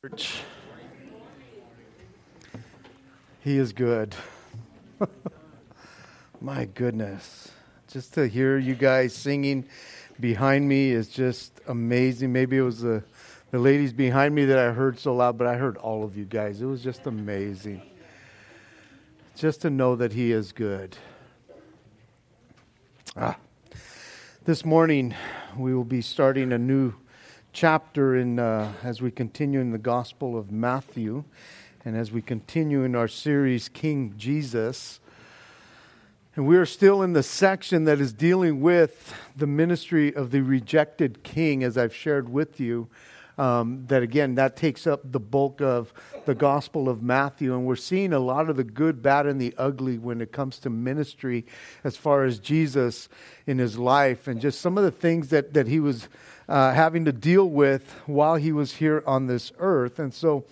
Church. He is good. My goodness. Just to hear you guys singing behind me is just amazing. Maybe it was the, the ladies behind me that I heard so loud, but I heard all of you guys. It was just amazing. Just to know that He is good. Ah. This morning, we will be starting a new chapter in uh, as we continue in the Gospel of Matthew, and as we continue in our series King Jesus. And we are still in the section that is dealing with the ministry of the rejected king, as I've shared with you. Um, that again, that takes up the bulk of the Gospel of Matthew. And we're seeing a lot of the good, bad, and the ugly when it comes to ministry as far as Jesus in his life and just some of the things that, that he was uh, having to deal with while he was here on this earth. And so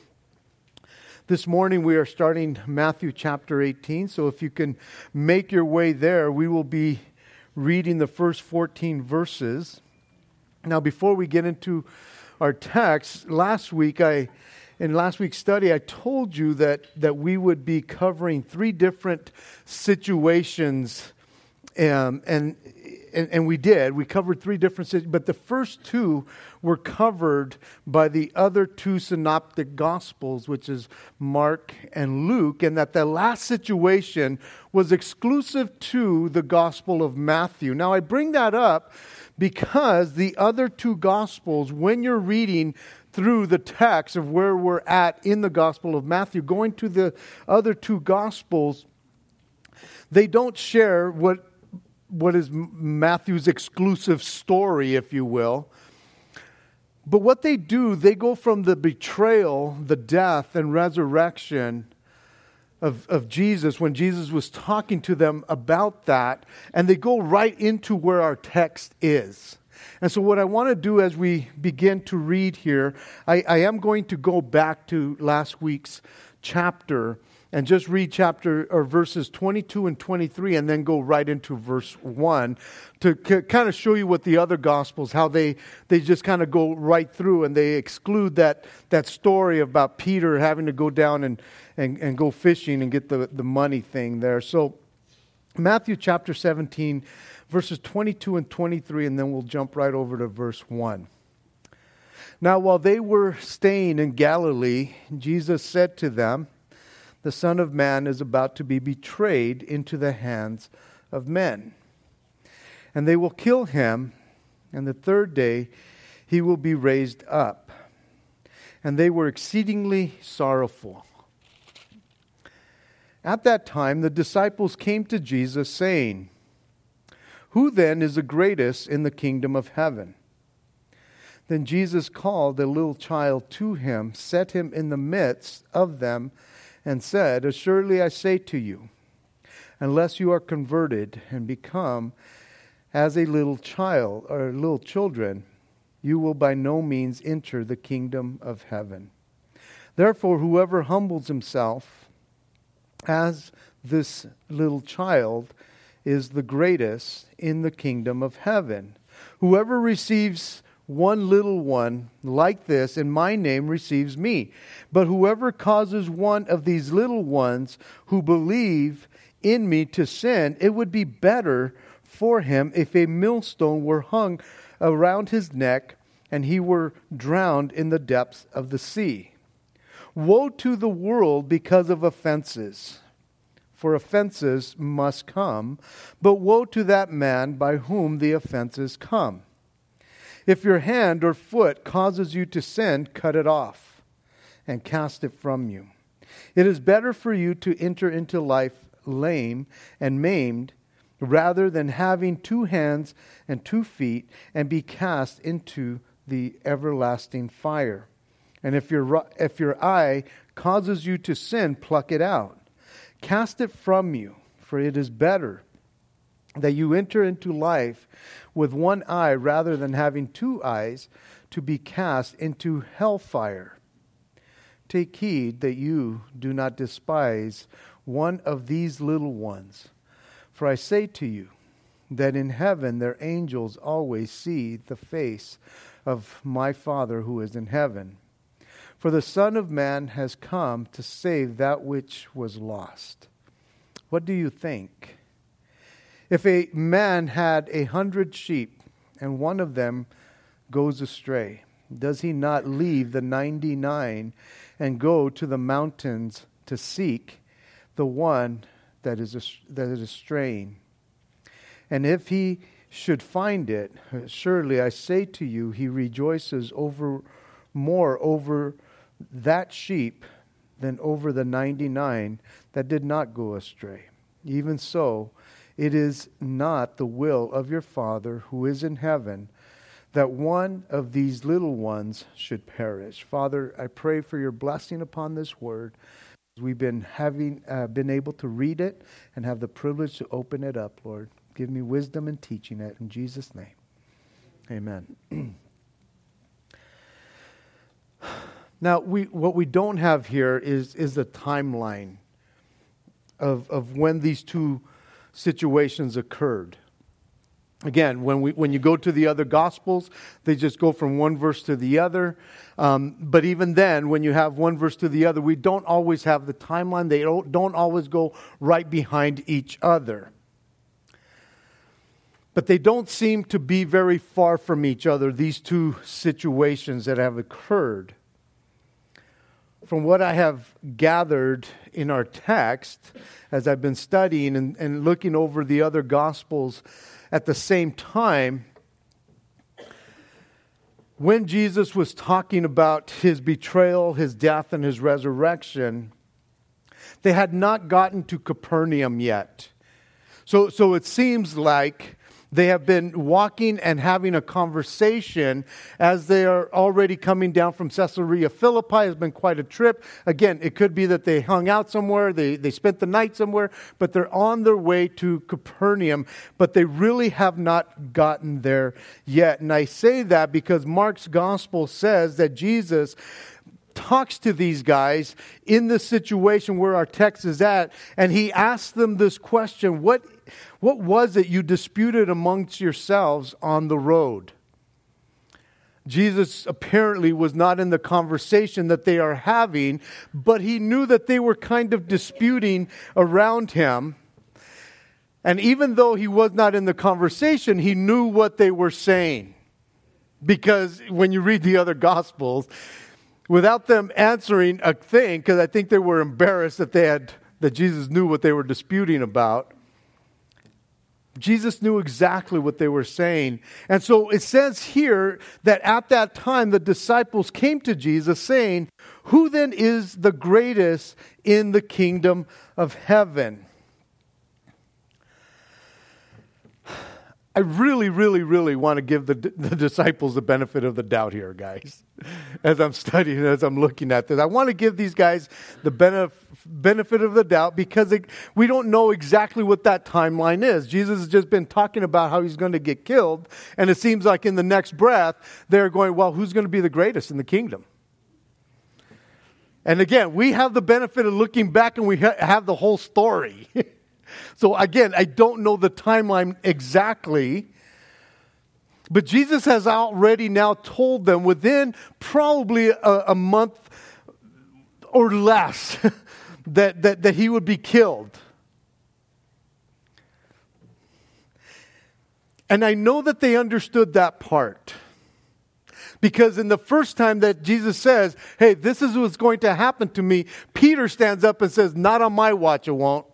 this morning we are starting Matthew chapter 18. So if you can make your way there, we will be reading the first 14 verses. Now, before we get into our text, last week I in last week's study, I told you that, that we would be covering three different situations um, and and, and, we did. We covered three different cities, but the first two were covered by the other two synoptic gospels, which is Mark and Luke, and that the last situation was exclusive to the gospel of Matthew. Now, I bring that up because the other two gospels, when you're reading through the text of where we're at in the gospel of Matthew, going to the other two gospels, they don't share what what is Matthew's exclusive story, if you will. But what they do, they go from the betrayal, the death, and resurrection of, of Jesus when Jesus was talking to them about that, and they go right into where our text is. And so, what I want to do as we begin to read here, I, I am going to go back to last week's chapter and just read chapter or verses 22 and 23 and then go right into verse 1 to c- kind of show you what the other gospels how they they just kind of go right through and they exclude that that story about Peter having to go down and and, and go fishing and get the, the money thing there. So Matthew chapter 17 verses 22 and 23 and then we'll jump right over to verse 1. Now while they were staying in Galilee, Jesus said to them, the Son of Man is about to be betrayed into the hands of men. And they will kill him, and the third day he will be raised up. And they were exceedingly sorrowful. At that time, the disciples came to Jesus, saying, Who then is the greatest in the kingdom of heaven? Then Jesus called a little child to him, set him in the midst of them, and said, Assuredly I say to you, unless you are converted and become as a little child or little children, you will by no means enter the kingdom of heaven. Therefore, whoever humbles himself as this little child is the greatest in the kingdom of heaven. Whoever receives one little one like this in my name receives me. But whoever causes one of these little ones who believe in me to sin, it would be better for him if a millstone were hung around his neck and he were drowned in the depths of the sea. Woe to the world because of offenses, for offenses must come, but woe to that man by whom the offenses come. If your hand or foot causes you to sin, cut it off and cast it from you. It is better for you to enter into life lame and maimed rather than having two hands and two feet and be cast into the everlasting fire. And if your, if your eye causes you to sin, pluck it out. Cast it from you, for it is better that you enter into life with one eye rather than having two eyes to be cast into hellfire. Take heed that you do not despise one of these little ones. For I say to you that in heaven their angels always see the face of my Father who is in heaven. For the Son of Man has come to save that which was lost. What do you think? If a man had a hundred sheep and one of them goes astray, does he not leave the ninety nine and go to the mountains to seek the one that is, that is straying? And if he should find it, surely I say to you, he rejoices over more over that sheep than over the 99 that did not go astray. Even so, it is not the will of your Father who is in heaven that one of these little ones should perish. Father, I pray for your blessing upon this word. We've been having uh, been able to read it and have the privilege to open it up, Lord. Give me wisdom in teaching it in Jesus name. Amen. Now, we, what we don't have here is, is a timeline of, of when these two situations occurred. Again, when, we, when you go to the other Gospels, they just go from one verse to the other. Um, but even then, when you have one verse to the other, we don't always have the timeline. They don't, don't always go right behind each other. But they don't seem to be very far from each other, these two situations that have occurred from what I have gathered in our text, as I've been studying and, and looking over the other Gospels at the same time, when Jesus was talking about his betrayal, his death, and his resurrection, they had not gotten to Capernaum yet. So, so it seems like they have been walking and having a conversation as they are already coming down from Caesarea Philippi. Has been quite a trip. Again, it could be that they hung out somewhere, they, they spent the night somewhere, but they're on their way to Capernaum, but they really have not gotten there yet. And I say that because Mark's gospel says that Jesus talks to these guys in the situation where our text is at, and he asks them this question What what was it you disputed amongst yourselves on the road? Jesus apparently was not in the conversation that they are having, but he knew that they were kind of disputing around him. And even though he was not in the conversation, he knew what they were saying. Because when you read the other gospels, without them answering a thing, because I think they were embarrassed that they had that Jesus knew what they were disputing about, Jesus knew exactly what they were saying. And so it says here that at that time the disciples came to Jesus saying, Who then is the greatest in the kingdom of heaven? I really, really, really want to give the, the disciples the benefit of the doubt here, guys, as I'm studying, as I'm looking at this. I want to give these guys the benef- benefit of the doubt because it, we don't know exactly what that timeline is. Jesus has just been talking about how he's going to get killed, and it seems like in the next breath, they're going, Well, who's going to be the greatest in the kingdom? And again, we have the benefit of looking back and we ha- have the whole story. So again, I don't know the timeline exactly. But Jesus has already now told them within probably a, a month or less that, that, that he would be killed. And I know that they understood that part. Because in the first time that Jesus says, Hey, this is what's going to happen to me, Peter stands up and says, Not on my watch, it won't.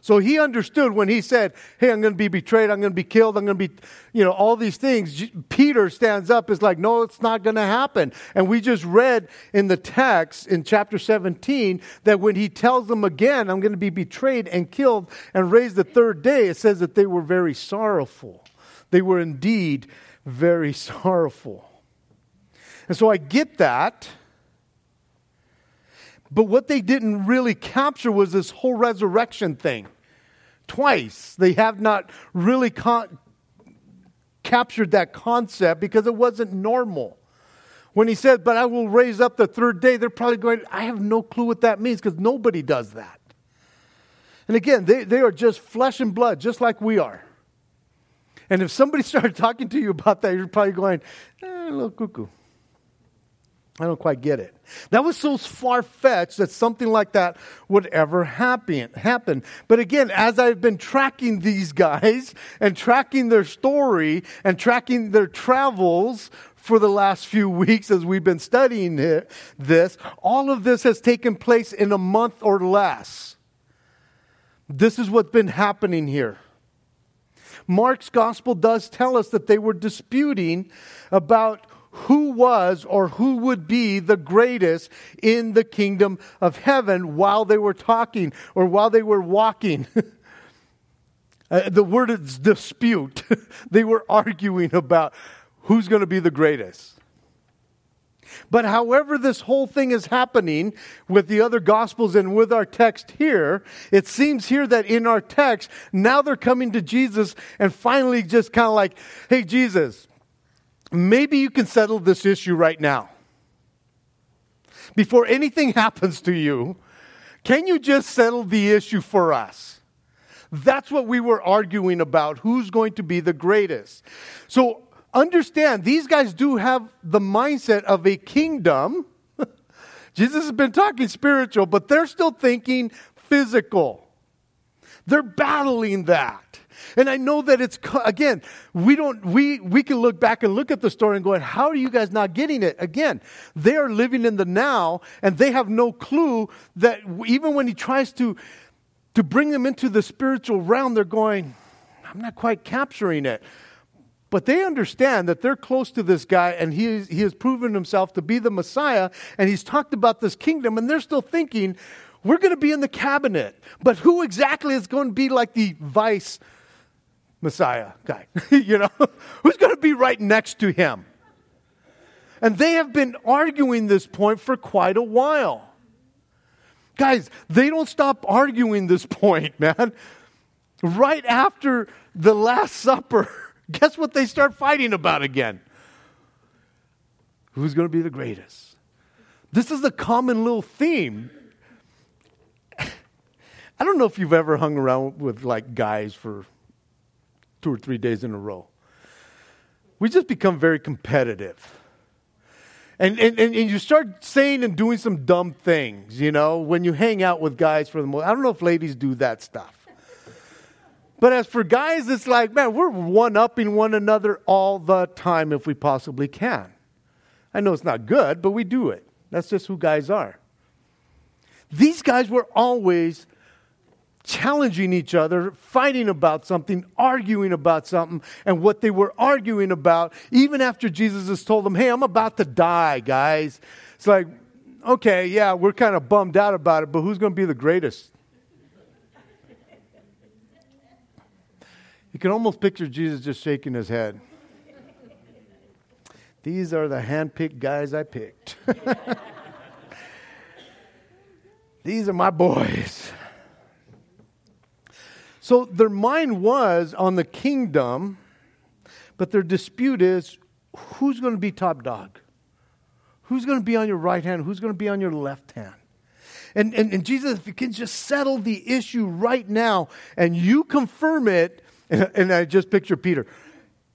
So he understood when he said, Hey, I'm going to be betrayed, I'm going to be killed, I'm going to be, you know, all these things. Peter stands up, is like, No, it's not going to happen. And we just read in the text in chapter 17 that when he tells them again, I'm going to be betrayed and killed and raised the third day, it says that they were very sorrowful. They were indeed very sorrowful. And so I get that. But what they didn't really capture was this whole resurrection thing. Twice, they have not really con- captured that concept because it wasn't normal. When he said, But I will raise up the third day, they're probably going, I have no clue what that means because nobody does that. And again, they, they are just flesh and blood, just like we are. And if somebody started talking to you about that, you're probably going, eh, little cuckoo. I don't quite get it. That was so far fetched that something like that would ever happen. Happen. But again, as I've been tracking these guys and tracking their story and tracking their travels for the last few weeks as we've been studying it, this, all of this has taken place in a month or less. This is what's been happening here. Mark's gospel does tell us that they were disputing about who was or who would be the greatest in the kingdom of heaven while they were talking or while they were walking. uh, the word is dispute. they were arguing about who's going to be the greatest. But however, this whole thing is happening with the other gospels and with our text here, it seems here that in our text, now they're coming to Jesus and finally just kind of like, hey, Jesus, maybe you can settle this issue right now. Before anything happens to you, can you just settle the issue for us? That's what we were arguing about. Who's going to be the greatest? So understand, these guys do have the mindset of a kingdom. Jesus has been talking spiritual, but they're still thinking physical. They're battling that. And I know that it's again, we don't we we can look back and look at the story and go, how are you guys not getting it? Again, they are living in the now and they have no clue that even when he tries to to bring them into the spiritual realm, they're going, I'm not quite capturing it. But they understand that they're close to this guy and he, is, he has proven himself to be the Messiah and he's talked about this kingdom and they're still thinking, we're going to be in the cabinet. But who exactly is going to be like the vice Messiah guy? you know, who's going to be right next to him? And they have been arguing this point for quite a while. Guys, they don't stop arguing this point, man. Right after the Last Supper, guess what they start fighting about again? Who's going to be the greatest? This is a common little theme. I don't know if you've ever hung around with like guys for two or three days in a row. We just become very competitive. And, and, and, you start saying and doing some dumb things, you know, when you hang out with guys for the most. I don't know if ladies do that stuff. But as for guys, it's like, man, we're one upping one another all the time if we possibly can. I know it's not good, but we do it. That's just who guys are. These guys were always challenging each other, fighting about something, arguing about something, and what they were arguing about, even after Jesus has told them, Hey, I'm about to die, guys. It's like, okay, yeah, we're kind of bummed out about it, but who's going to be the greatest? You can almost picture Jesus just shaking his head. These are the hand-picked guys I picked. These are my boys. So their mind was on the kingdom, but their dispute is who's going to be top dog? Who's going to be on your right hand? Who's going to be on your left hand? And, and, and Jesus, if you can just settle the issue right now and you confirm it, and, and I just picture Peter,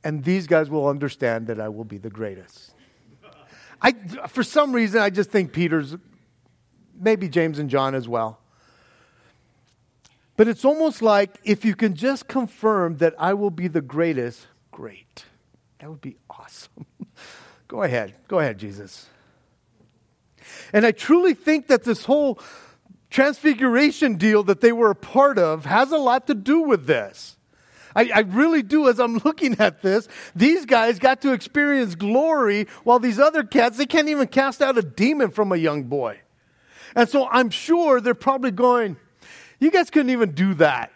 and these guys will understand that I will be the greatest. I, for some reason, I just think Peter's, maybe James and John as well. But it's almost like if you can just confirm that I will be the greatest, great. That would be awesome. Go ahead. Go ahead, Jesus. And I truly think that this whole transfiguration deal that they were a part of has a lot to do with this. I, I, really do as I'm looking at this. These guys got to experience glory while these other cats, they can't even cast out a demon from a young boy. And so I'm sure they're probably going, you guys couldn't even do that.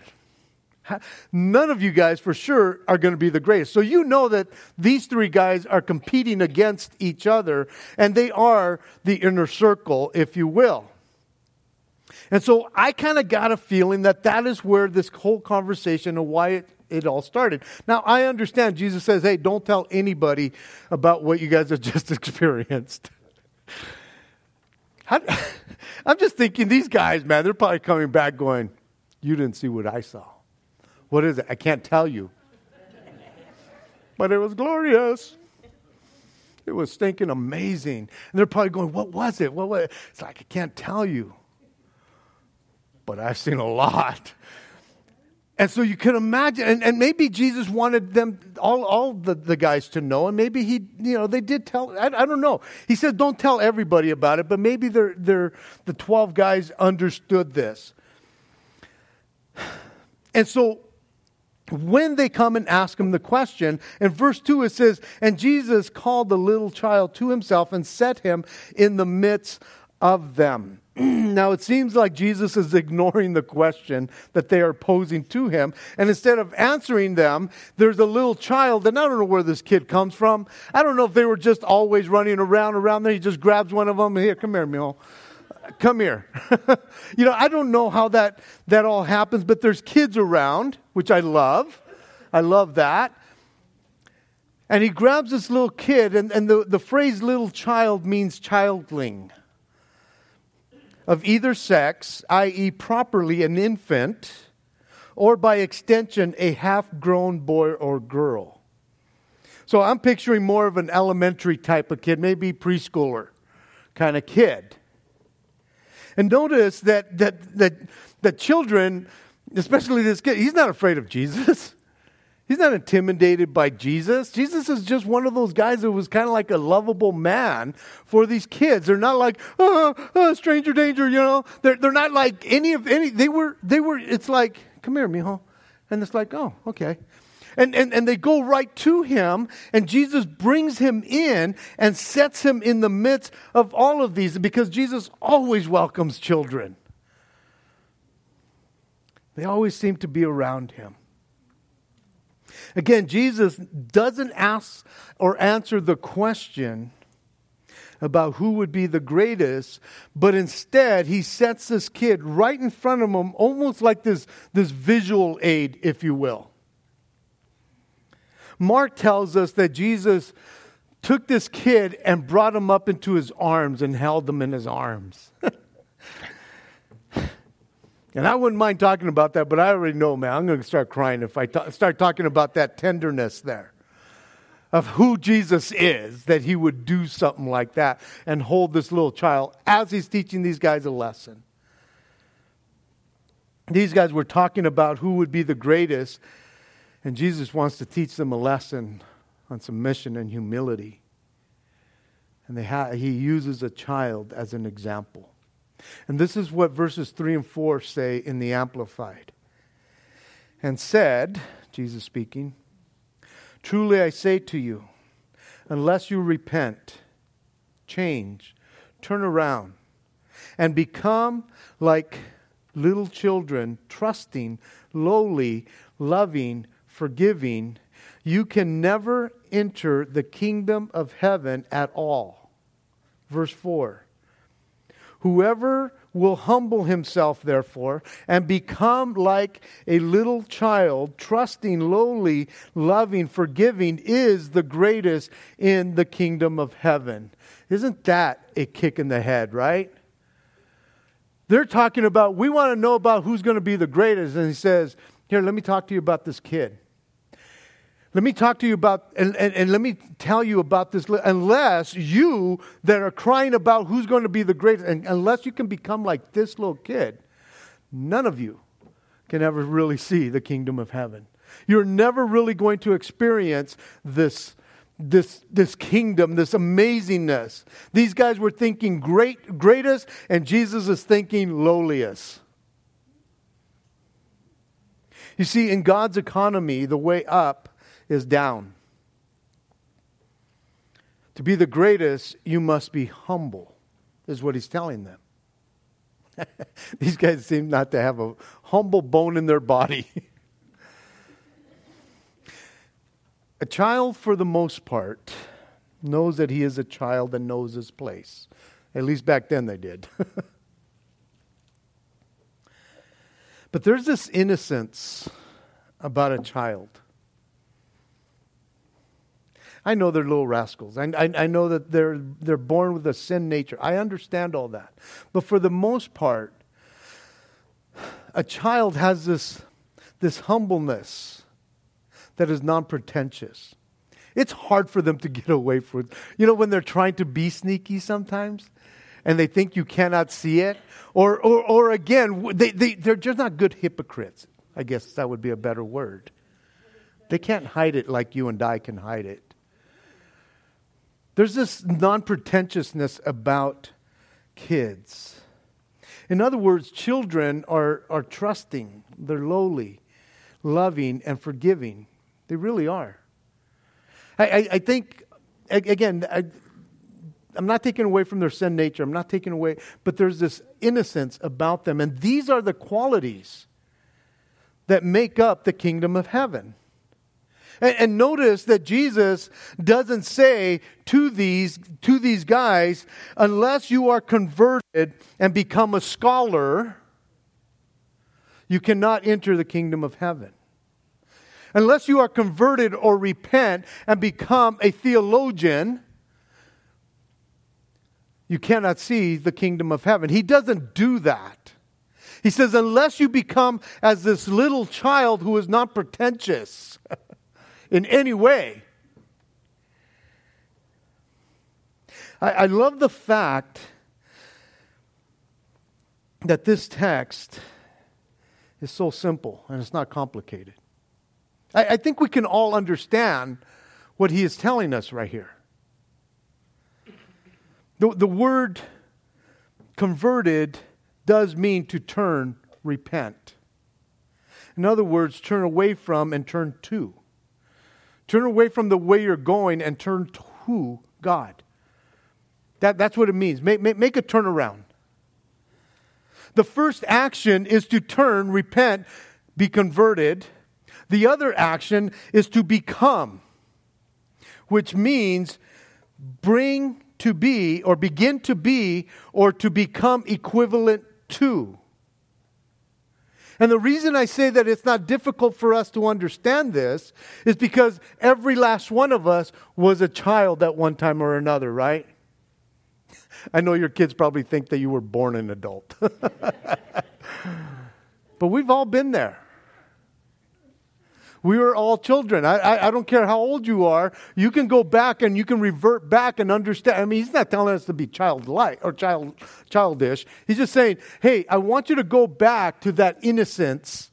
None of you guys, for sure, are going to be the greatest. So you know that these three guys are competing against each other, and they are the inner circle, if you will. And so I kind of got a feeling that that is where this whole conversation and why it, it all started. Now, I understand Jesus says, hey, don't tell anybody about what you guys have just experienced. How, I'm just thinking these guys, man, they're probably coming back going, You didn't see what I saw. What is it? I can't tell you. but it was glorious. It was stinking amazing. And they're probably going, What was it? What was it? It's like, I can't tell you. But I've seen a lot. And so you can imagine, and, and maybe Jesus wanted them, all, all the, the guys to know, and maybe he, you know, they did tell, I, I don't know. He said, don't tell everybody about it, but maybe they're, they're, the 12 guys understood this. And so when they come and ask him the question, in verse 2 it says, And Jesus called the little child to himself and set him in the midst of them. now, it seems like Jesus is ignoring the question that they are posing to him. And instead of answering them, there's a little child, and I don't know where this kid comes from. I don't know if they were just always running around, around there. He just grabs one of them. Here, come here, Mule. Come here. you know, I don't know how that, that all happens, but there's kids around, which I love. I love that. And he grabs this little kid, and, and the, the phrase little child means childling of either sex, i.e., properly an infant, or by extension, a half grown boy or girl. So I'm picturing more of an elementary type of kid, maybe preschooler kind of kid. And notice that, that, that, that children, especially this kid, he's not afraid of Jesus. He's not intimidated by Jesus. Jesus is just one of those guys that was kind of like a lovable man for these kids. They're not like, oh, oh, stranger danger, you know. They're, they're not like any of any. They were, they were, it's like, come here, mijo. And it's like, oh, okay. And, and, and they go right to him, and Jesus brings him in and sets him in the midst of all of these because Jesus always welcomes children. They always seem to be around him. Again, Jesus doesn't ask or answer the question about who would be the greatest, but instead he sets this kid right in front of him, almost like this, this visual aid, if you will. Mark tells us that Jesus took this kid and brought him up into his arms and held him in his arms. And I wouldn't mind talking about that, but I already know, man, I'm going to start crying if I ta- start talking about that tenderness there of who Jesus is, that he would do something like that and hold this little child as he's teaching these guys a lesson. These guys were talking about who would be the greatest, and Jesus wants to teach them a lesson on submission and humility. And ha- he uses a child as an example. And this is what verses 3 and 4 say in the Amplified. And said, Jesus speaking, Truly I say to you, unless you repent, change, turn around, and become like little children, trusting, lowly, loving, forgiving, you can never enter the kingdom of heaven at all. Verse 4 Whoever will humble himself, therefore, and become like a little child, trusting, lowly, loving, forgiving, is the greatest in the kingdom of heaven. Isn't that a kick in the head, right? They're talking about, we want to know about who's going to be the greatest. And he says, Here, let me talk to you about this kid. Let me talk to you about, and, and, and, let me tell you about this. Unless you that are crying about who's going to be the greatest, and unless you can become like this little kid, none of you can ever really see the kingdom of heaven. You're never really going to experience this, this, this kingdom, this amazingness. These guys were thinking great, greatest, and Jesus is thinking lowliest. You see, in God's economy, the way up is down. To be the greatest, you must be humble, is what he's telling them. These guys seem not to have a humble bone in their body. a child, for the most part, knows that he is a child and knows his place. At least back then they did. but there's this innocence about a child. I know they're little rascals. I, I, I, know that they're, they're born with a sin nature. I understand all that. But for the most part, a child has this, this humbleness that is non pretentious. It's hard for them to get away from. You know, when they're trying to be sneaky sometimes and they think you cannot see it, or, or, or again, they, they, they're just not good hypocrites. I guess that would be a better word. They can't hide it like you and I can hide it. There's this non pretentiousness about kids. In other words, children are, are trusting, they're lowly, loving, and forgiving. They really are. I, I, I think, again, I, I'm not taking away from their sin nature. I'm not taking away, but there's this innocence about them. And these are the qualities that make up the kingdom of heaven. And, and, notice that Jesus doesn't say to these, to these guys, unless you are converted and become a scholar, you cannot enter the kingdom of heaven. Unless you are converted or repent and become a theologian, you cannot see the kingdom of heaven. He doesn't do that. He says, unless you become as this little child who is not pretentious in any way. I, I love the fact that this text is so simple and it's not complicated. I, I think we can all understand what he is telling us right here. The, the word converted does mean to turn, repent. In other words, turn away from and turn to. Turn away from the way you're going and turn to God. That, that's what it means. Make, make, make a turnaround. The first action is to turn, repent, be converted. The other action is to become, which means bring to be or begin to be or to become equivalent to. And the reason I say that it's not difficult for us to understand this is because every last one of us was a child at one time or another, right? I know your kids probably think that you were born an adult. but we've all been there. We were all children. I, I, I, don't care how old you are. You can go back and you can revert back and understand. I mean, he's not telling us to be childlike or child, childish. He's just saying, hey, I want you to go back to that innocence.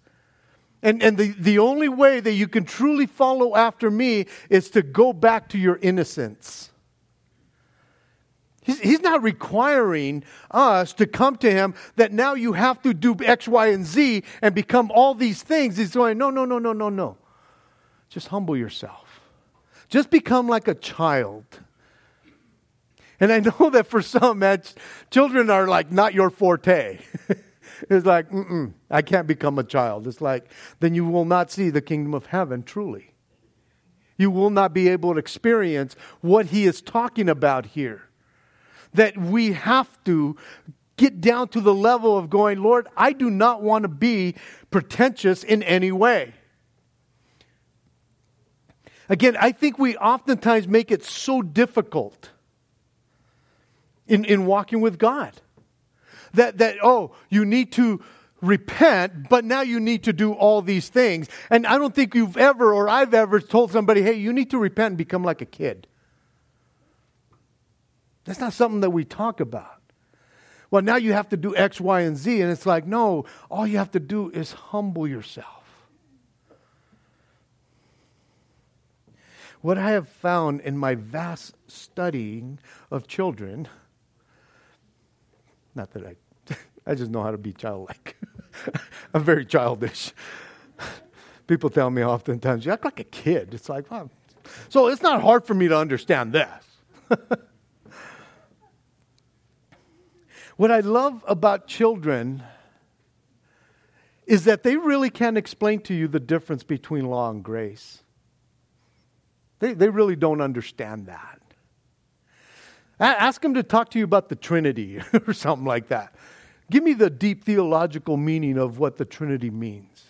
And, and the, the only way that you can truly follow after me is to go back to your innocence. He's, he's not requiring us to come to him that now you have to do X, Y, and Z and become all these things. He's going, no, no, no, no, no, no. Just humble yourself. Just become like a child. And I know that for some, man, children are like not your forte. it's like, mm I can't become a child. It's like, then you will not see the kingdom of heaven truly. You will not be able to experience what he is talking about here that we have to get down to the level of going, Lord, I do not want to be pretentious in any way. Again, I think we oftentimes make it so difficult in, in walking with God. That, that, oh, you need to repent, but now you need to do all these things. And I don't think you've ever, or I've ever told somebody, hey, you need to repent and become like a kid. That's not something that we talk about. Well, now you have to do X, Y, and Z. And it's like, no, all you have to do is humble yourself. What I have found in my vast studying of children, not that I, I just know how to be childlike. I'm very childish. People tell me oftentimes, you act like a kid. It's like, well, so it's not hard for me to understand this. What I love about children is that they really can't explain to you the difference between law and grace. They, they really don't understand that. Ask them to talk to you about the Trinity or something like that. Give me the deep theological meaning of what the Trinity means.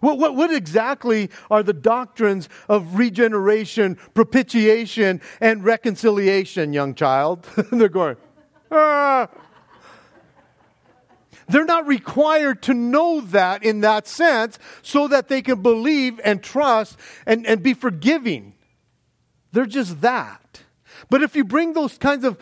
What, what, what exactly are the doctrines of regeneration, propitiation, and reconciliation, young child? they're going, ah. They're not required to know that in that sense so that they can believe and trust and, and be forgiving. They're just that. But if you bring those kinds of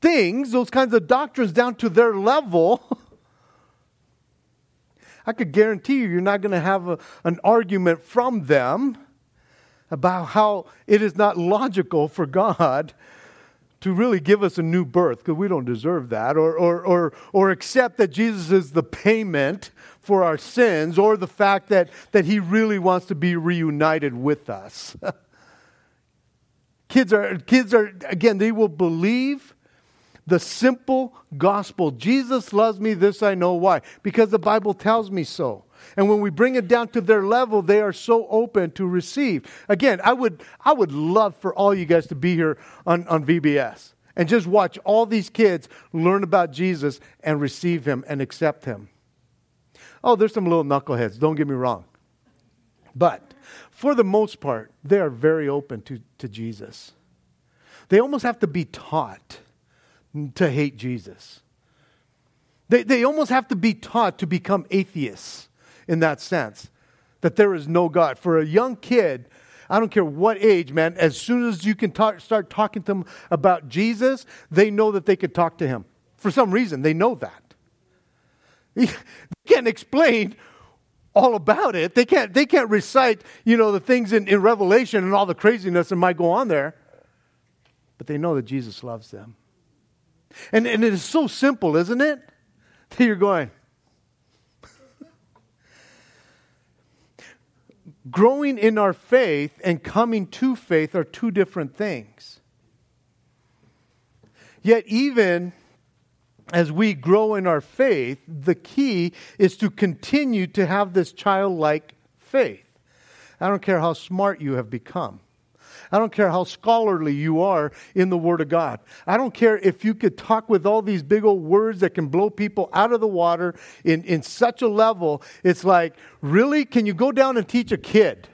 things, those kinds of doctrines down to their level, I could guarantee you, you're not going to have a, an argument from them about how it is not logical for God to really give us a new birth because we don't deserve that, or, or, or, or accept that Jesus is the payment for our sins, or the fact that, that he really wants to be reunited with us. kids are, kids are, again, they will believe the simple gospel. Jesus loves me, this I know why. Because the Bible tells me so. And when we bring it down to their level, they are so open to receive. Again, I would, I would love for all you guys to be here on, on VBS and just watch all these kids learn about Jesus and receive him and accept him. Oh, there's some little knuckleheads, don't get me wrong. But for the most part, they are very open to, to Jesus. They almost have to be taught to hate Jesus. They, they almost have to be taught to become atheists in that sense that there is no God. For a young kid, I don't care what age, man, as soon as you can talk, start talking to them about Jesus, they know that they could talk to him. For some reason, they know that. They can't explain all about it. They can't, they can't recite, you know, the things in, in Revelation and all the craziness that might go on there. But they know that Jesus loves them. And, and it is so simple, isn't it? That you're going, growing in our faith and coming to faith are two different things. Yet, even as we grow in our faith, the key is to continue to have this childlike faith. I don't care how smart you have become. I don't care how scholarly you are in the Word of God. I don't care if you could talk with all these big old words that can blow people out of the water in, in such a level. It's like, really? Can you go down and teach a kid?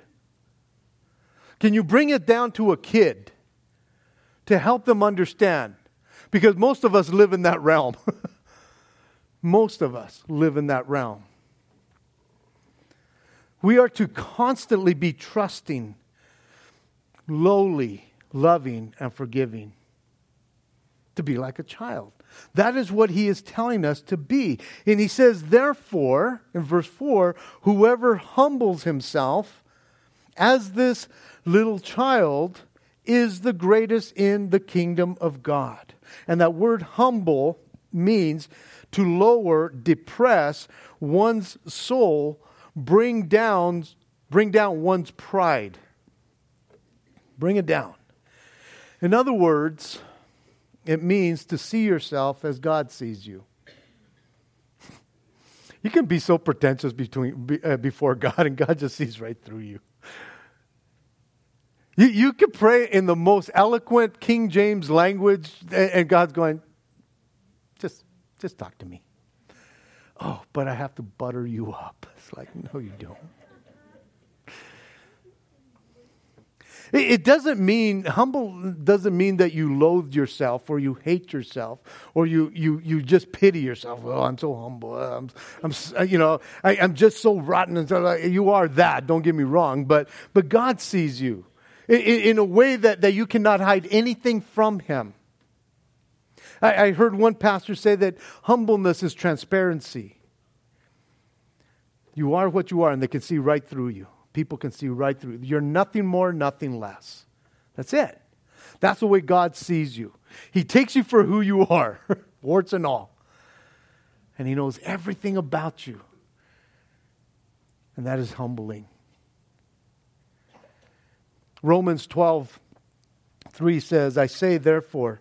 Can you bring it down to a kid to help them understand? Because most of us live in that realm. most of us live in that realm. We are to constantly be trusting lowly, loving, and forgiving. To be like a child. That is what he is telling us to be. And he says, therefore, in verse 4, whoever humbles himself as this little child is the greatest in the kingdom of God. And that word humble means to lower, depress one's soul, bring down, bring down one's pride. Bring it down. In other words, it means to see yourself as God sees you. You can be so pretentious between, uh, before God, and God just sees right through you. You, you can pray in the most eloquent King James language, and, and God's going, just, just talk to me. Oh, but I have to butter you up. It's like, no, you don't. It doesn't mean, humble doesn't mean that you loathe yourself or you hate yourself or you, you, you just pity yourself. Oh, I'm so humble. I'm, I'm uh, you know, I, am just so rotten. And so, you are that, don't get me wrong. But, but God sees you in, in a way that, that you cannot hide anything from Him. I, I heard one pastor say that humbleness is transparency. You are what you are, and they can see right through you people can see right through. You're nothing more, nothing less. That's it. That's the way God sees you. He takes you for who you are, warts and all. And He knows everything about you. And that is humbling. Romans 12, 3 says, I say, therefore,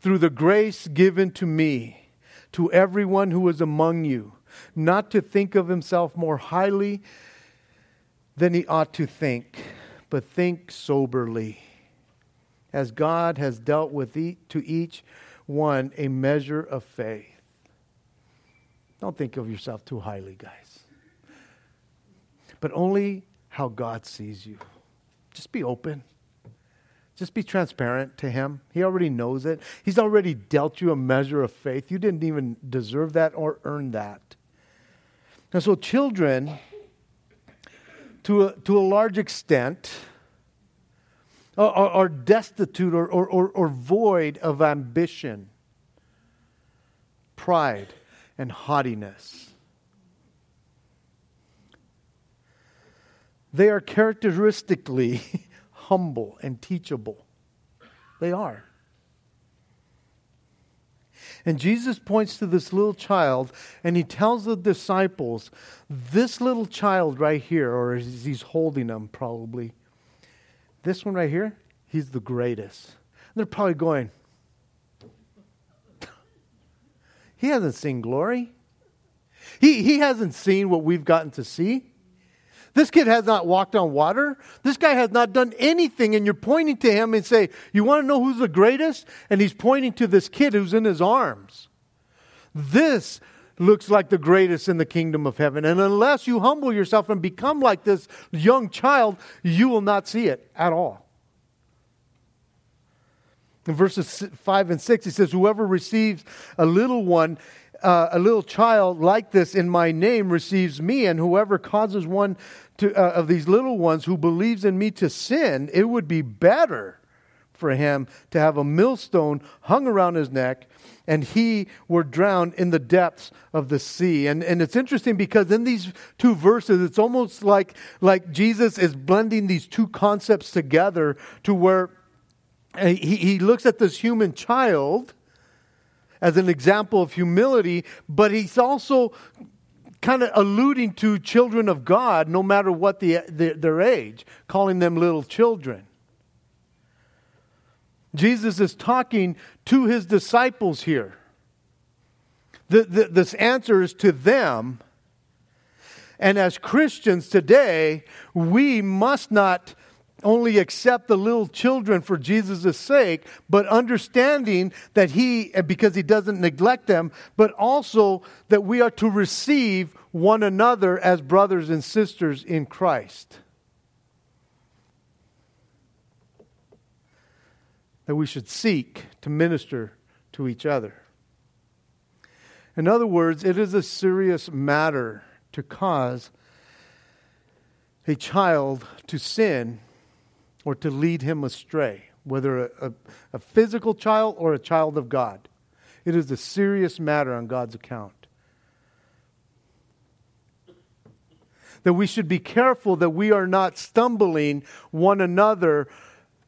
through the grace given to me, to everyone who is among you, not to think of himself more highly than he ought to think, but think soberly, as God has dealt with each, to each one a measure of faith. Don't think of yourself too highly, guys, but only how God sees you. Just be open. Just be transparent to Him. He already knows it. He's already dealt you a measure of faith. You didn't even deserve that or earn that. And so, children to a, to a large extent, uh, are, are destitute or, or, or, or void of ambition, pride, and haughtiness. They are characteristically humble and teachable. They are. And Jesus points to this little child and he tells the disciples, this little child right here, or he's holding them probably, this one right here, he's the greatest. And they're probably going, he hasn't seen glory. He, he hasn't seen what we've gotten to see. This kid has not walked on water. This guy has not done anything. And you're pointing to him and say, You want to know who's the greatest? And he's pointing to this kid who's in his arms. This looks like the greatest in the kingdom of heaven. And unless you humble yourself and become like this young child, you will not see it at all. In verses 5 and 6, he says, Whoever receives a little one uh, a little child like this in my name receives me, and whoever causes one to, uh, of these little ones who believes in me to sin, it would be better for him to have a millstone hung around his neck and he were drowned in the depths of the sea. And, and it's interesting because in these two verses, it's almost like, like Jesus is blending these two concepts together to where uh, he, he looks at this human child as an example of humility, but he's also kind of alluding to children of God, no matter what the, the, their age, calling them little children. Jesus is talking to his disciples here. The, the, this answer is to them. And as Christians today, we must not only accept the little children for Jesus' sake, but understanding that He, because He doesn't neglect them, but also that we are to receive one another as brothers and sisters in Christ. That we should seek to minister to each other. In other words, it is a serious matter to cause a child to sin or to lead him astray, whether a, a, a, physical child or a child of God. It is a serious matter on God's account. That we should be careful that we are not stumbling one another,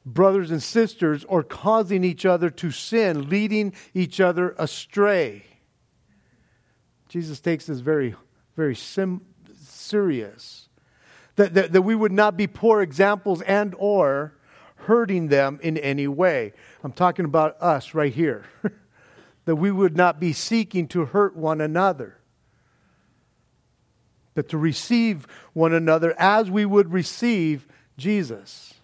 brothers and sisters, or causing each other to sin, leading each other astray. Jesus takes this very, very sim- serious that, that, that we would not be poor examples and or hurting them in any way. I'm talking about us right here. that we would not be seeking to hurt one another. But to receive one another as we would receive Jesus.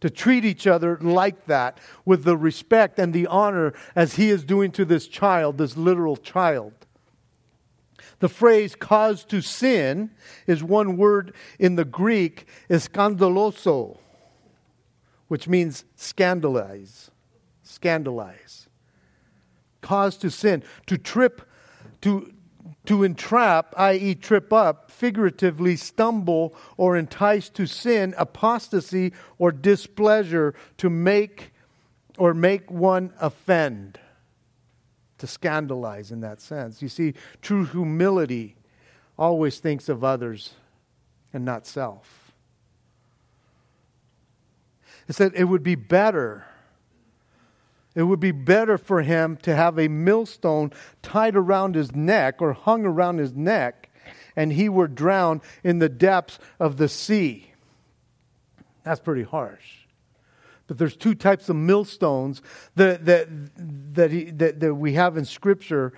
To treat each other like that with the respect and the honor as he is doing to this child, this literal child. The phrase cause to sin is one word in the Greek, scandaloso, which means scandalize. Scandalize. Cause to sin. To trip, to, to entrap, i.e., trip up, figuratively stumble or entice to sin, apostasy or displeasure, to make or make one offend to scandalize in that sense. You see, true humility always thinks of others and not self. It said it would be better. It would be better for him to have a millstone tied around his neck or hung around his neck and he were drowned in the depths of the sea. That's pretty harsh. But there's two types of millstones that, that, that, he, that, that we have in Scripture.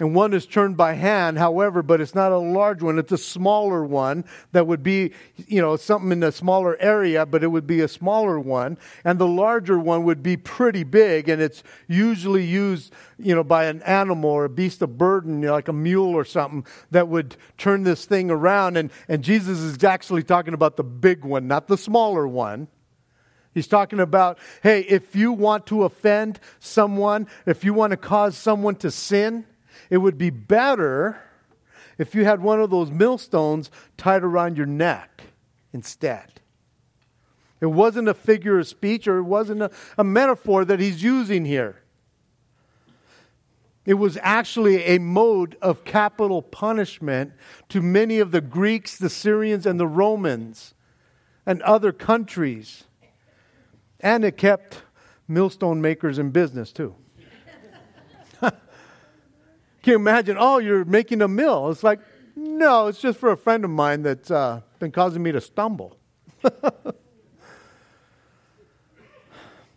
And one is turned by hand, however, but it's not a large one. It's a smaller one that would be, you know, something in a smaller area, but it would be a smaller one. And the larger one would be pretty big, and it's usually used, you know, by an animal or a beast of burden, you know, like a mule or something, that would turn this thing around. And, and Jesus is actually talking about the big one, not the smaller one. He's talking about, hey, if you want to offend someone, if you want to cause someone to sin, it would be better if you had one of those millstones tied around your neck instead. It wasn't a figure of speech or it wasn't a, a metaphor that he's using here. It was actually a mode of capital punishment to many of the Greeks, the Syrians, and the Romans and other countries. And it kept millstone makers in business too. Can you imagine? Oh, you're making a mill. It's like, no, it's just for a friend of mine that's uh, been causing me to stumble.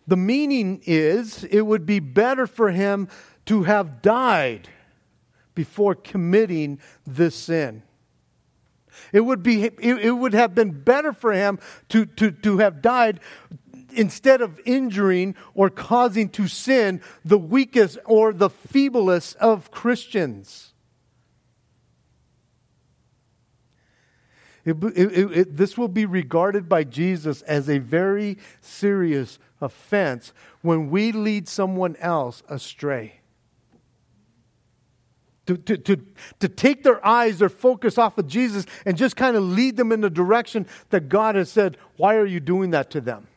the meaning is it would be better for him to have died before committing this sin. It would, be, it, it would have been better for him to, to, to have died instead of injuring or causing to sin the weakest or the feeblest of Christians. It, it, it, this will be regarded by Jesus as a very serious offense when we lead someone else astray to, to, to, to take their eyes, their focus off of Jesus, and just kind of lead them in the direction that God has said, Why are you doing that to them?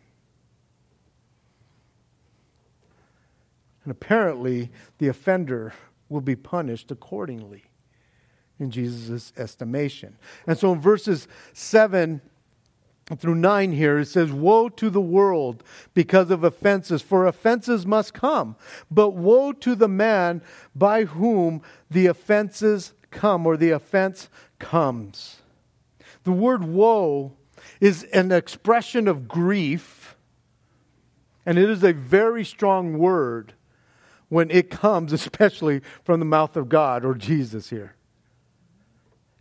And apparently, the offender will be punished accordingly in Jesus' estimation. And so in verses 7 through 9 here, it says, Woe to the world because of offenses, for offenses must come. But woe to the man by whom the offenses come, or the offense comes. The word woe is an expression of grief, and it is a very strong word when it comes, especially from the mouth of God or Jesus here.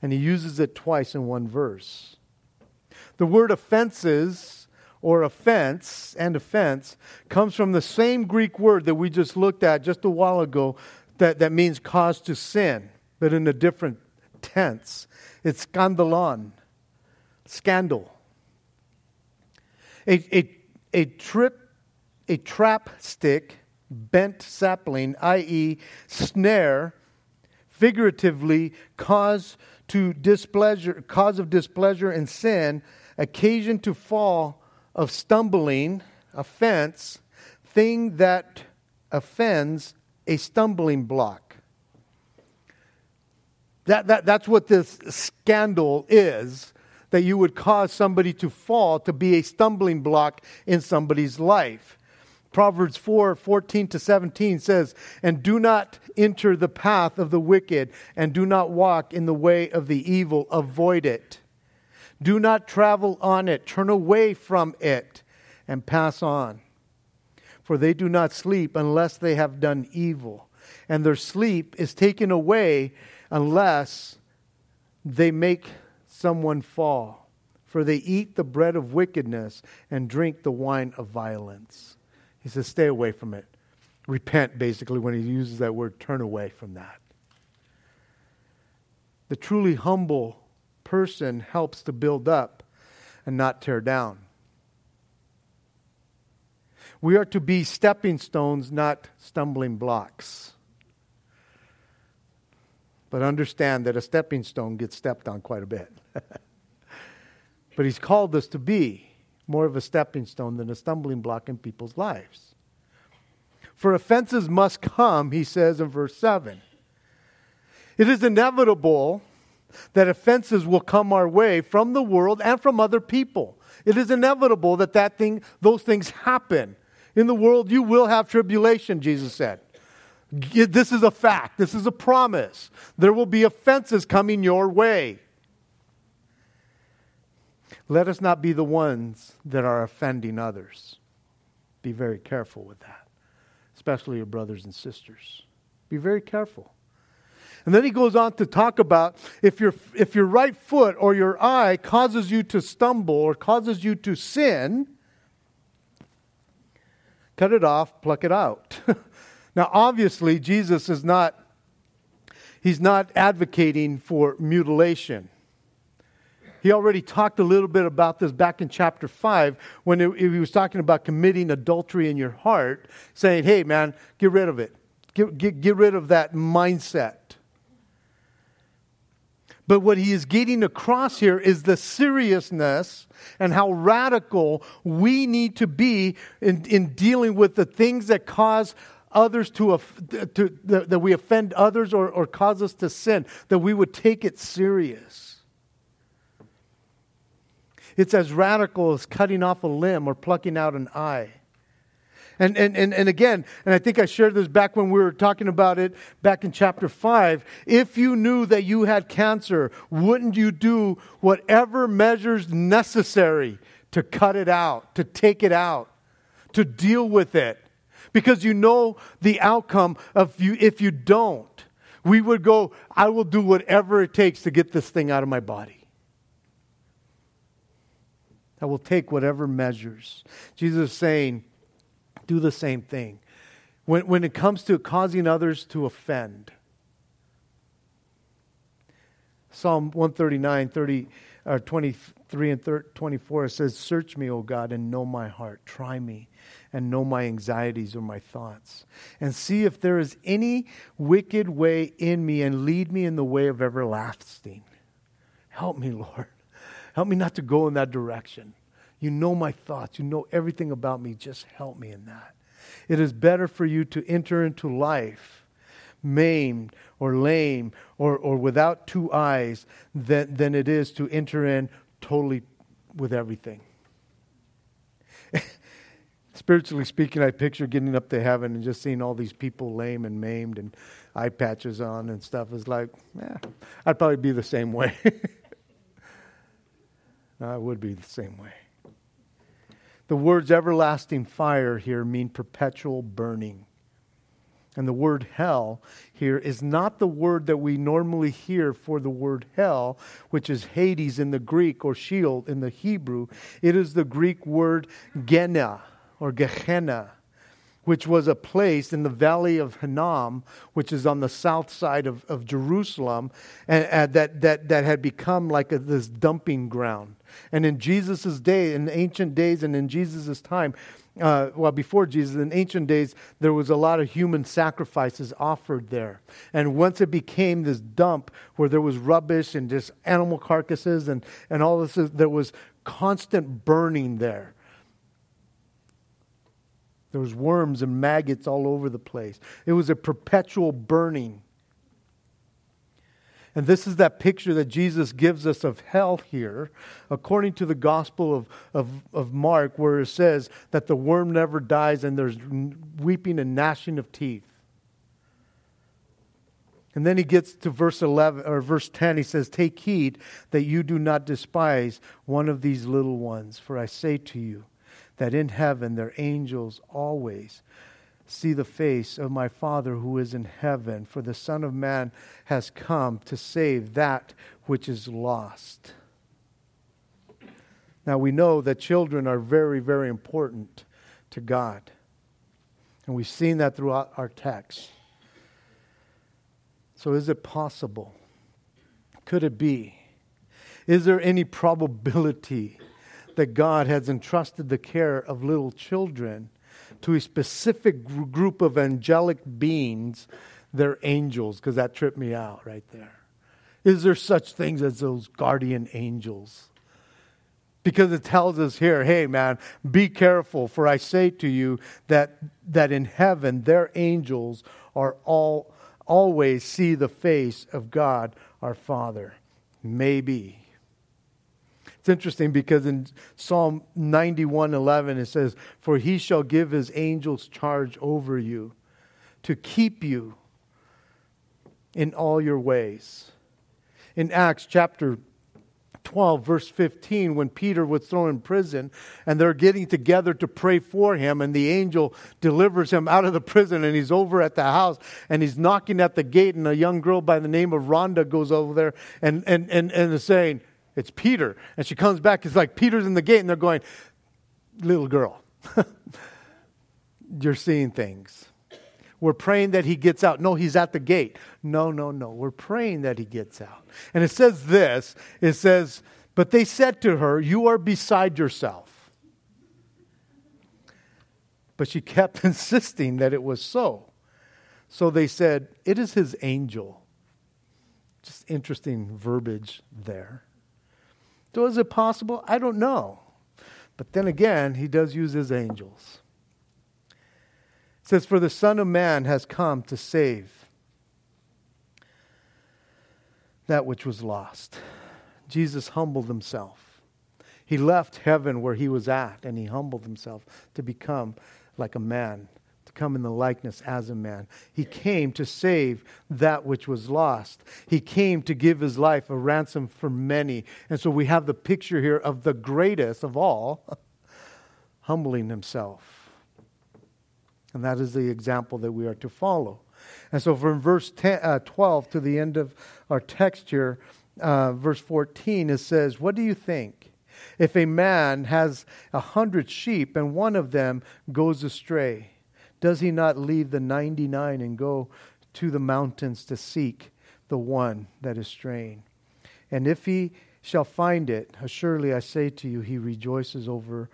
And he uses it twice in one verse. The word offenses or offense and offense comes from the same Greek word that we just looked at just a while ago that, that means cause to sin, but in a different tense. It's scandalon, scandal. A, a, a trip, a trap stick, bent sapling, i.e., snare, figuratively cause to displeasure, cause of displeasure and sin occasion to fall of stumbling, offense, thing that offends, a stumbling block. That, that, that's what this scandal is that you would cause somebody to fall to be a stumbling block in somebody's life. Proverbs 4 14 to 17 says, And do not enter the path of the wicked, and do not walk in the way of the evil, avoid it. Do not travel on it. Turn away from it and pass on. For they do not sleep unless they have done evil, and their sleep is taken away unless they make someone fall. For they eat the bread of wickedness and drink the wine of violence. He says, stay away from it. Repent, basically, when he uses that word, turn away from that. The truly humble person helps to build up and not tear down. We are to be stepping stones, not stumbling blocks. But understand that a stepping stone gets stepped on quite a bit. but He's called us to be more of a stepping stone than a stumbling block in people's lives. For offenses must come, he says in verse 7. It is inevitable that offenses will come our way from the world and from other people. It is inevitable that, that thing, those things happen. In the world, you will have tribulation, Jesus said. This is a fact. This is a promise. There will be offenses coming your way. Let us not be the ones that are offending others. Be very careful with that, especially your brothers and sisters. Be very careful. And then he goes on to talk about if your, if your right foot or your eye causes you to stumble or causes you to sin, cut it off, pluck it out. now, obviously, Jesus is not, he's not advocating for mutilation. He already talked a little bit about this back in chapter 5 when he was talking about committing adultery in your heart, saying, hey, man, get rid of it. Get, get, get rid of that mindset. But what he is getting across here is the seriousness and how radical we need to be in, in dealing with the things that cause others to, to that we offend others or, or cause us to sin, that we would take it serious. It's as radical as cutting off a limb or plucking out an eye. And, and, and, and again, and I think I shared this back when we were talking about it back in chapter 5. If you knew that you had cancer, wouldn't you do whatever measures necessary to cut it out, to take it out, to deal with it? Because you know the outcome of you if you don't. We would go, I will do whatever it takes to get this thing out of my body. I will take whatever measures. Jesus is saying, do the same thing. When, when it comes to causing others to offend, Psalm 139, 30, or 23 and 24 says, Search me, O God, and know my heart. Try me and know my anxieties or my thoughts. And see if there is any wicked way in me and lead me in the way of everlasting. Help me, Lord. Help me not to go in that direction. You know my thoughts. You know everything about me. Just help me in that. It is better for you to enter into life maimed or lame or, or without two eyes than, than it is to enter in totally with everything. Spiritually speaking, I picture getting up to heaven and just seeing all these people lame and maimed and eye patches on and stuff. Is like, yeah, I'd probably be the same way. Uh, I would be the same way. The words everlasting fire here mean perpetual burning. And the word hell here is not the word that we normally hear for the word hell, which is Hades in the Greek or Sheol in the Hebrew. It is the Greek word Geenna or Gehenna, which was a place in the valley of Hinnom, which is on the south side of, of Jerusalem, and, and that, that, that had become like a, this dumping ground. And in Jesus' day, in ancient days and in Jesus' time, uh, well, before Jesus, in ancient days, there was a lot of human sacrifices offered there. And once it became this dump where there was rubbish and just animal carcasses and, and all this, there was constant burning there. There was worms and maggots all over the place. It was a perpetual burning. And this is that picture that Jesus gives us of hell here, according to the Gospel of, of, of, Mark, where it says that the worm never dies and there's weeping and gnashing of teeth. And then he gets to verse 11 or verse 10 he says take heed that you do not despise one of these little ones for I say to you that in heaven their angels always see the face of my Father who is in heaven, for the Son of Man has come to save that which is lost. Now we know that children are very, very important to God. And we've seen that throughout our text. So is it possible? Could it be? Is there any probability that God has entrusted the care of little children to a specific group of angelic beings, they're angels, because that tripped me out right there. Is there such things as those guardian angels? Because it tells us here, hey man, be careful, for I say to you that, that in heaven their angels are all always see the face of God our Father. Maybe. It's interesting because in Psalm 91 11 it says, For he shall give his angels charge over you to keep you in all your ways. In Acts chapter 12, verse 15, when Peter was thrown in prison and they're getting together to pray for him, and the angel delivers him out of the prison, and he's over at the house and he's knocking at the gate, and a young girl by the name of Rhoda goes over there and, and, and, and is saying, it's Peter. And she comes back. It's like Peter's in the gate, and they're going, Little girl, you're seeing things. We're praying that he gets out. No, he's at the gate. No, no, no. We're praying that he gets out. And it says this it says, But they said to her, You are beside yourself. But she kept insisting that it was so. So they said, It is his angel. Just interesting verbiage there. So is it possible? I don't know. But then again, he does use his angels. It says, For the Son of Man has come to save that which was lost. Jesus humbled himself. He left heaven where he was at and he humbled himself to become like a man, come in the likeness as a man. He came to save that which was lost. He came to give his life a ransom for many. And so we have the picture here of the greatest of all humbling himself. And that is the example that we are to follow. And so from verse 10, uh, 12 to the end of our text here, uh, verse 14, it says, What do you think? If a man has a hundred sheep and one of them goes astray, does he not leave the 99 and go to the mountains to seek the one that is straying? And if he shall find it, assuredly I say to you, he rejoices over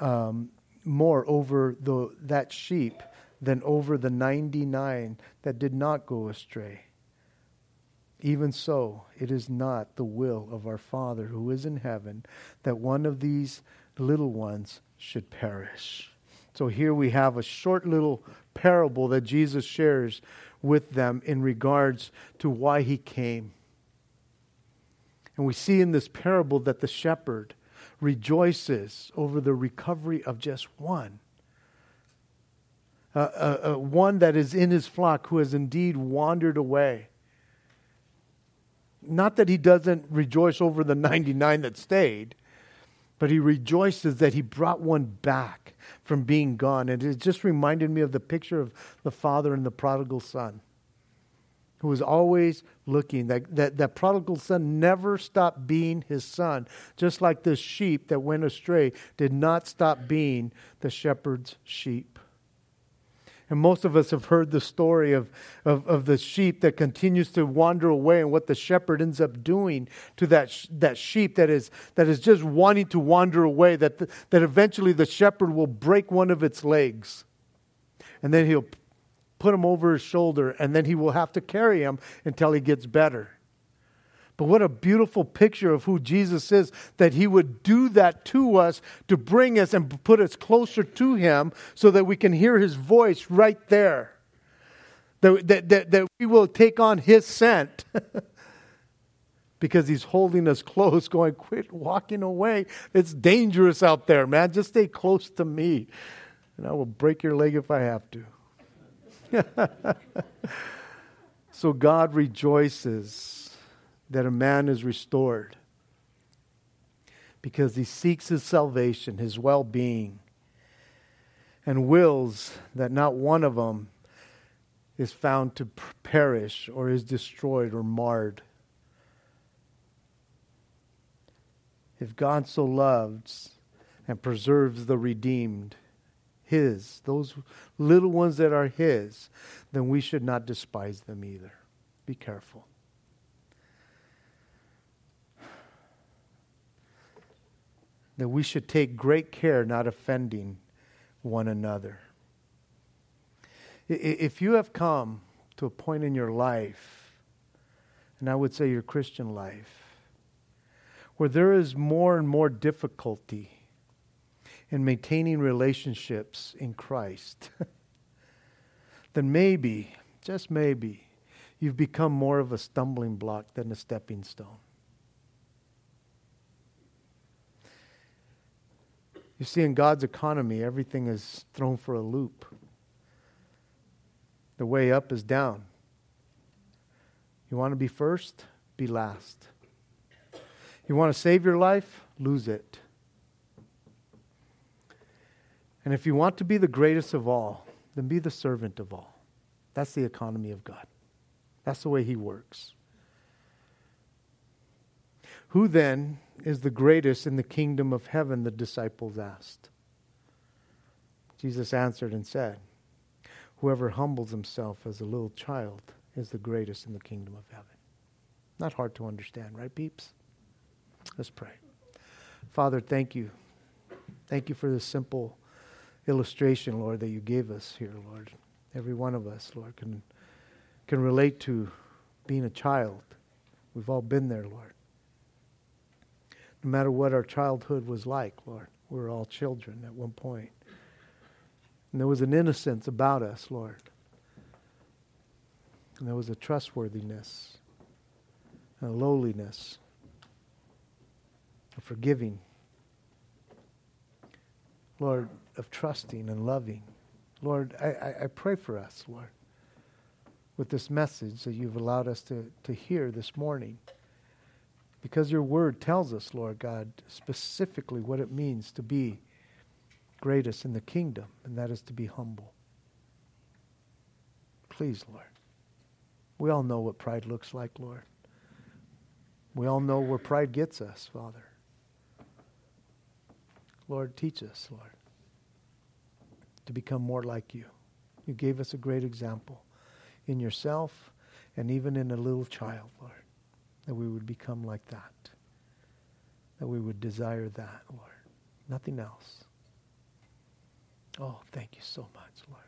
um, more over the, that sheep than over the 99 that did not go astray. Even so, it is not the will of our Father who is in heaven that one of these little ones should perish. So here we have a short little parable that Jesus shares with them in regards to why he came. And we see in this parable that the shepherd rejoices over the recovery of just one uh, uh, one that is in his flock who has indeed wandered away. Not that he doesn't rejoice over the 99 that stayed, but he rejoices that he brought one back from being gone. And it just reminded me of the picture of the father and the prodigal son, who was always looking. That, that, that prodigal son never stopped being his son, just like the sheep that went astray did not stop being the shepherd's sheep. And most of us have heard the story of, of, of, the sheep that continues to wander away and what the shepherd ends up doing to that, that sheep that is, that is just wanting to wander away, that, that eventually the shepherd will break one of its legs. And then he'll put him over his shoulder, and then he will have to carry him until he gets better. But what a beautiful picture of who Jesus is that he would do that to us to bring us and put us closer to him so that we can hear his voice right there. That, that, that, that we will take on his scent because he's holding us close, going, Quit walking away. It's dangerous out there, man. Just stay close to me, and I will break your leg if I have to. so God rejoices that a man is restored because he seeks his salvation, his well being, and wills that not one of them is found to perish or is destroyed or marred. If God so loves and preserves the redeemed, his, those little ones that are his, then we should not despise them either. Be careful. That we should take great care not offending one another. If you have come to a point in your life, and I would say your Christian life, where there is more and more difficulty in maintaining relationships in Christ, then maybe, just maybe, you've become more of a stumbling block than a stepping stone. You see, in God's economy, everything is thrown for a loop. The way up is down. You want to be first? Be last. You want to save your life? Lose it. And if you want to be the greatest of all, then be the servant of all. That's the economy of God. That's the way He works. Who then is the greatest in the kingdom of heaven? The disciples asked. Jesus answered and said, Whoever humbles himself as a little child is the greatest in the kingdom of heaven. Not hard to understand, right, peeps? Let's pray. Father, thank you. Thank you for this simple illustration, Lord, that you gave us here, Lord. Every one of us, Lord, can, can relate to being a child We've all been there, Lord. No matter what our childhood was like, Lord, we were all children at one point. And there was an innocence about us, Lord. And there was a trustworthiness, a lowliness, a forgiving, Lord, of trusting and loving. Lord, I, I, I pray for us, Lord, with this message that you've allowed us to, to hear this morning. Because your word tells us, Lord God, specifically what it means to be greatest in the kingdom, and that is to be humble. Please, Lord. We all know what pride looks like, Lord. We all know where pride gets us, Father. Lord, teach us, Lord, to become more like you. You gave us a great example in yourself and even in a little child, Lord, that we would become like that, that we would desire that, Lord. Nothing else. Oh, thank you so much, Lord.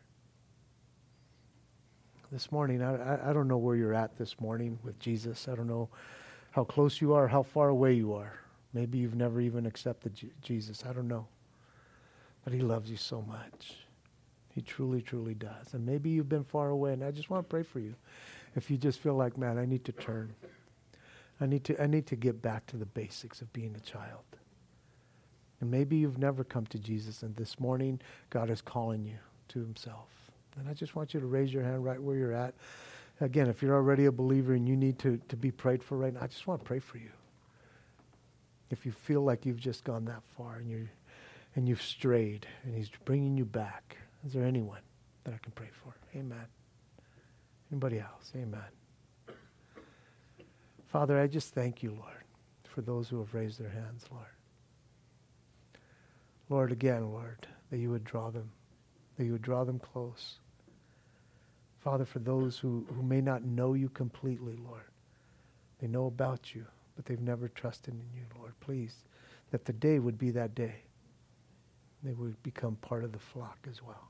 This morning, I, I don't know where you're at this morning with Jesus. I don't know how close you are, how far away you are. Maybe you've never even accepted J- Jesus. I don't know. But he loves you so much. He truly, truly does. And maybe you've been far away, and I just want to pray for you. If you just feel like, man, I need to turn. I need to, I need to get back to the basics of being a child. And maybe you've never come to Jesus, and this morning God is calling you to himself. And I just want you to raise your hand right where you're at. Again, if you're already a believer and you need to, to be prayed for right now, I just want to pray for you. If you feel like you've just gone that far and you're, and you've strayed and he's bringing you back, is there anyone that I can pray for? Amen. Anybody else? Amen. Father, I just thank you, Lord, for those who have raised their hands, Lord. Lord, again, Lord, that you would draw them, that you would draw them close. Father, for those who, who may not know you completely, Lord, they know about you, but they've never trusted in you, Lord. Please, that the day would be that day. They would become part of the flock as well.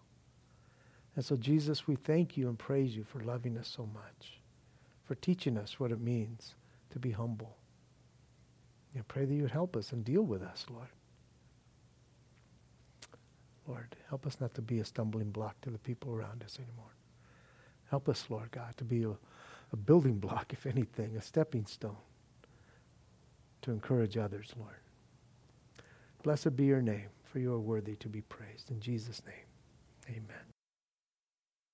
And so, Jesus, we thank you and praise you for loving us so much, for teaching us what it means to be humble. I pray that you would help us and deal with us, Lord. Lord, help us not to be a stumbling block to the people around us anymore. Help us, Lord God, to be a, a building block, if anything, a stepping stone to encourage others, Lord. Blessed be your name, for you are worthy to be praised. In Jesus' name, amen.